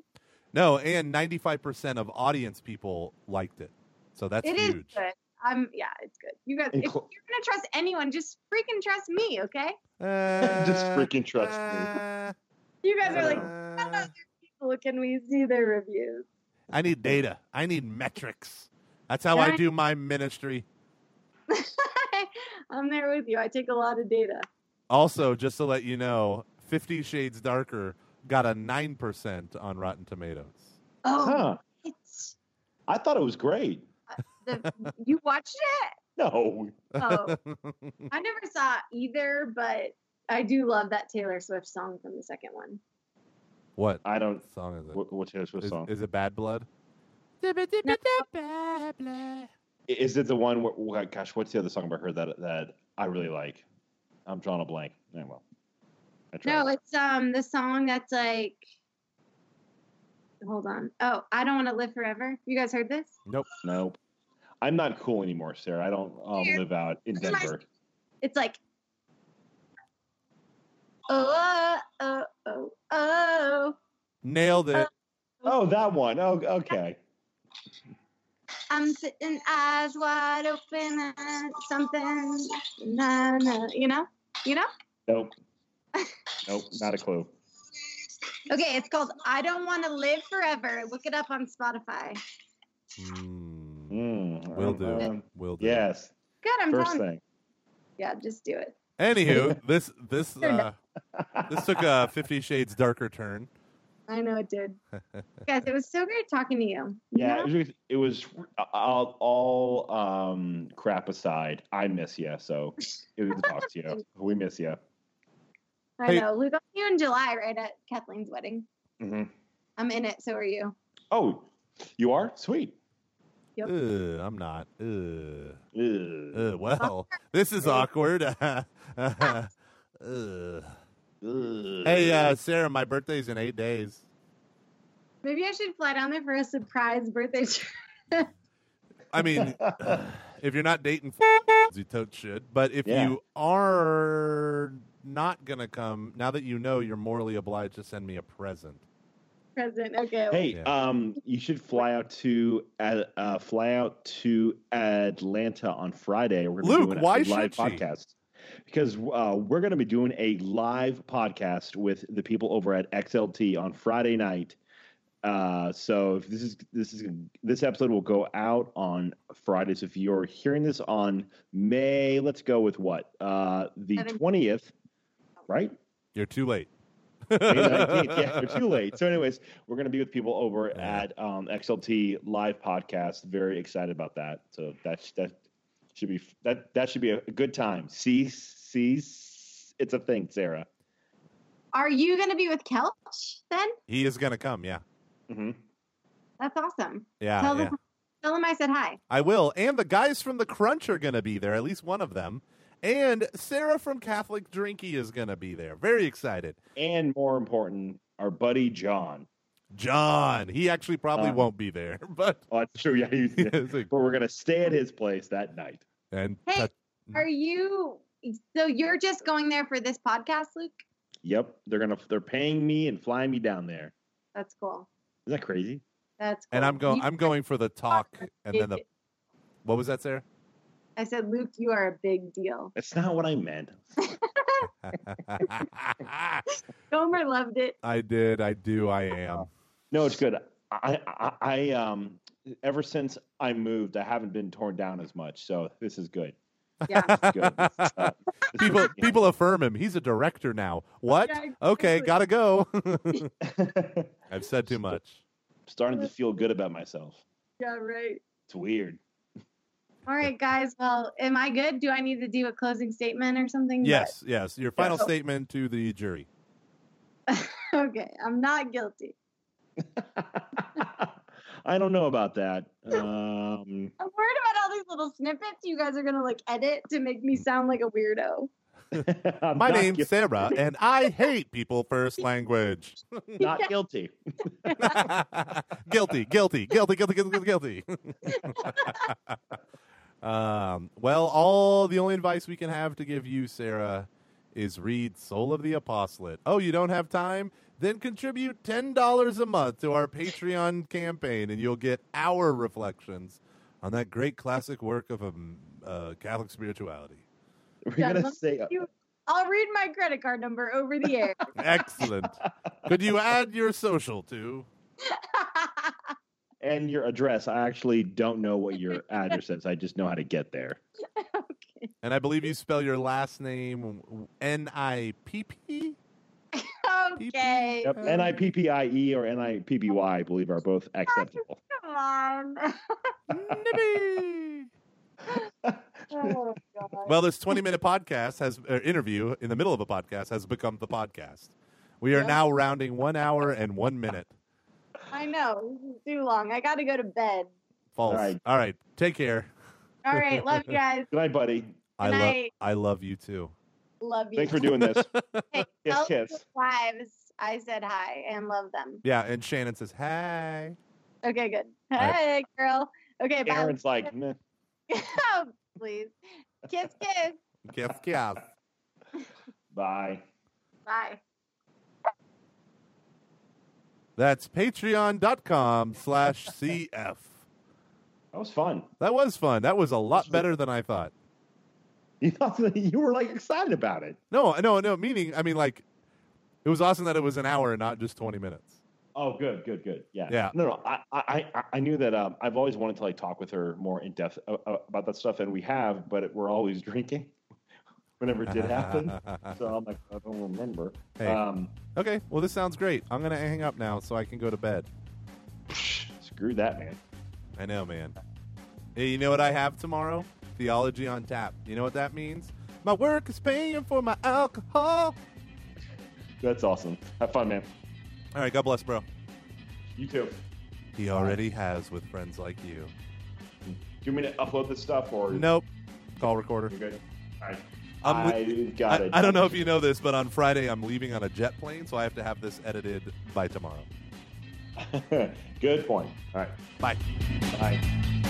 No, and 95% of audience people liked it. So that's It is huge. good. I'm, yeah, it's good. You guys, if you're gonna trust anyone, just freaking trust me, okay? Just Uh, freaking trust me. Uh, You guys are like, uh, "What other people can we see their reviews? I need data. I need metrics. That's how I Right. do my ministry. I'm there with you. I take a lot of data. Also, just to let you know, Fifty Shades Darker got a 9% on Rotten Tomatoes. Oh, huh. it's I thought it was great. the, you watched it? No. Oh, I never saw either, but I do love that Taylor Swift song from the second one. what I don't. song is it? What, what's Taylor Swift Is, song? is it Bad Blood? Is it the one? Where, what- gosh, what's the other song about her that that I really like? I'm drawing a blank. Yeah, well, I tried. No, it's um the song that's like. Hold on. Oh, I don't want to live forever. You guys heard this? Nope. Nope. I'm not cool anymore, Sarah. I don't um, live out in This is my- Denver. It's like. Oh, oh, oh, oh. Nailed it. Oh, that one. Oh, okay. I'm sitting eyes wide open at something. Na, na, you know? You know? Nope. Nope. Not a clue. Okay, it's called I Don't Want to Live Forever. Look it up on Spotify. Mm, Mm, will do. um, will do. yes. Good, I'm First telling thing. Yeah, just do it. Anywho, this this uh, this took a Fifty Shades darker turn. I know it did. Guys, it was so great talking to you. Yeah, it was, it was all, all um, crap aside. I miss you, so it was good to talk to you. We miss you. I Hey- know. We I'll you in July, right at Kathleen's wedding. hmm I'm in it, so are you. Oh, you are sweet. Yep. Ugh, I'm not. Ugh. Ugh. Ugh, well, this is awkward. Ugh. Ugh. Hey, uh, Sarah, my birthday's in eight days. Maybe I should fly down there for a surprise birthday. trip. I mean, if you're not dating, you totes should. But if Yeah. you are not gonna come, now that you know, you're morally obliged to send me a present. present. Okay. Hey, Yeah. um, you should fly out to uh, uh, fly out to Atlanta on Friday. We're gonna be Luke, doing why a should live she? podcast because uh, we're going to be doing a live podcast with the people over at XLT on Friday night. Uh, so if this is this is this episode will go out on Friday. So if you're hearing this on May, let's go with what uh, the twentieth, right? You're too late. 19th. yeah, you're too late. So, anyways, we're going to be with people over at um, XLT Live Podcast. Very excited about that. So that's that should be that that should be a good time. See, see, it's a thing, Sarah. Are you going to be with Kelch then? He is gonna come. Yeah, hmm That's awesome. yeah, tell, yeah. Them, tell them I said hi. I will. And the guys from the Crunch are gonna be there. At least one of them. And Sarah from Catholic Drinky is gonna be there. Very excited. And more important, our buddy John. John, he actually probably Uh. won't be there, but Oh, that's true. Yeah, he's, It's but we're going to stay at his place that night. And Hey, touch- Are you? So you're just going there for this podcast, Luke? Yep, they're gonna they're paying me and flying me down there. That's cool. Isn't that crazy? That's cool. and I'm going. I'm going for the talk, and then the what was that, Sarah? I said, Luke, you are a big deal. That's not what I meant. Gomer loved it. I did. I do. I am. No, it's good. I, I, I, um, ever since I moved, I haven't been torn down as much. So this is good. Yeah. Good. Uh, this is, people you know, people affirm him. He's a director now. What? Yeah, Okay, gotta go. I've said too much. starting to feel good about myself. Yeah, right. It's weird. All right, guys. Well, am I good? Do I need to do a closing statement or something? Yes, yes. Your final Yeah. statement to the jury. okay, I'm not guilty. I don't know about that. Um, I'm worried about all these little snippets you guys are gonna like edit to make me sound like a weirdo. My not name's gui- Sarah, and I hate people first language. not guilty. guilty, guilty, guilty, guilty, guilty, guilty. um, well, all the only advice we can have to give you, Sarah, is read Soul of the Apostolate. Oh, you don't have time? Then contribute ten dollars a month to our Patreon campaign, and you'll get our reflections on that great classic work of um, uh, Catholic spirituality. We're gonna say I'll read my credit card number over the air. Excellent. Could you add your social too? and your address. I actually don't know what your address is. I just know how to get there. And I believe you spell your last name N I P P. okay. Yep. N I P P I E or N I P P Y, I believe, are both acceptable. Come on. Nippy. oh, Well, this 20 minute podcast has uh, interview in the middle of a podcast has become the podcast. We are Yeah. now rounding one hour and one minute. I know. This is too long. I got to go to bed. False. All right. All right. Take care. All right. Love you guys. Good night, buddy. I Good love. night. I love you too. Love you. Thanks for doing this. Hey, Kiss, tell kiss. wives I said hi and love them. Yeah. And Shannon says, "Hey." Okay, good. All right. Hey, girl. Okay, bye. Aaron's like, meh. oh, please. Kiss, kiss. Kiss, kiss. bye. Bye. That's patreon.com slash CF. That was fun. That was fun. That was a lot better than I thought. You thought that you were like excited about it. No, no, no. Meaning, I mean, like, it was awesome that it was an hour and not just 20 minutes. Oh, good, good, good. Yeah, Yeah. No, no. I, I, I- I knew that. Um, I've always wanted to like talk with her more in depth uh, uh, about that stuff, and we have, but we're always drinking whenever it did happen. so I'm like, I don't remember. Hey. Um, okay, well, this sounds great. I'm going to hang up now so I can go to bed. screw that, man. I know, man. Hey, you know what I have tomorrow? Theology on tap. You know what that means? My work is paying for my alcohol. That's awesome. Have fun, man. All right, God bless, bro. You too. He already has with friends like you. Do you mean to upload this stuff or Nope. Call recorder. You're good. All right. I'm I got I, it. I don't know if you know this, but on Friday I'm leaving on a jet plane, so I have to have this edited by tomorrow. Good point. All right. Bye. Bye.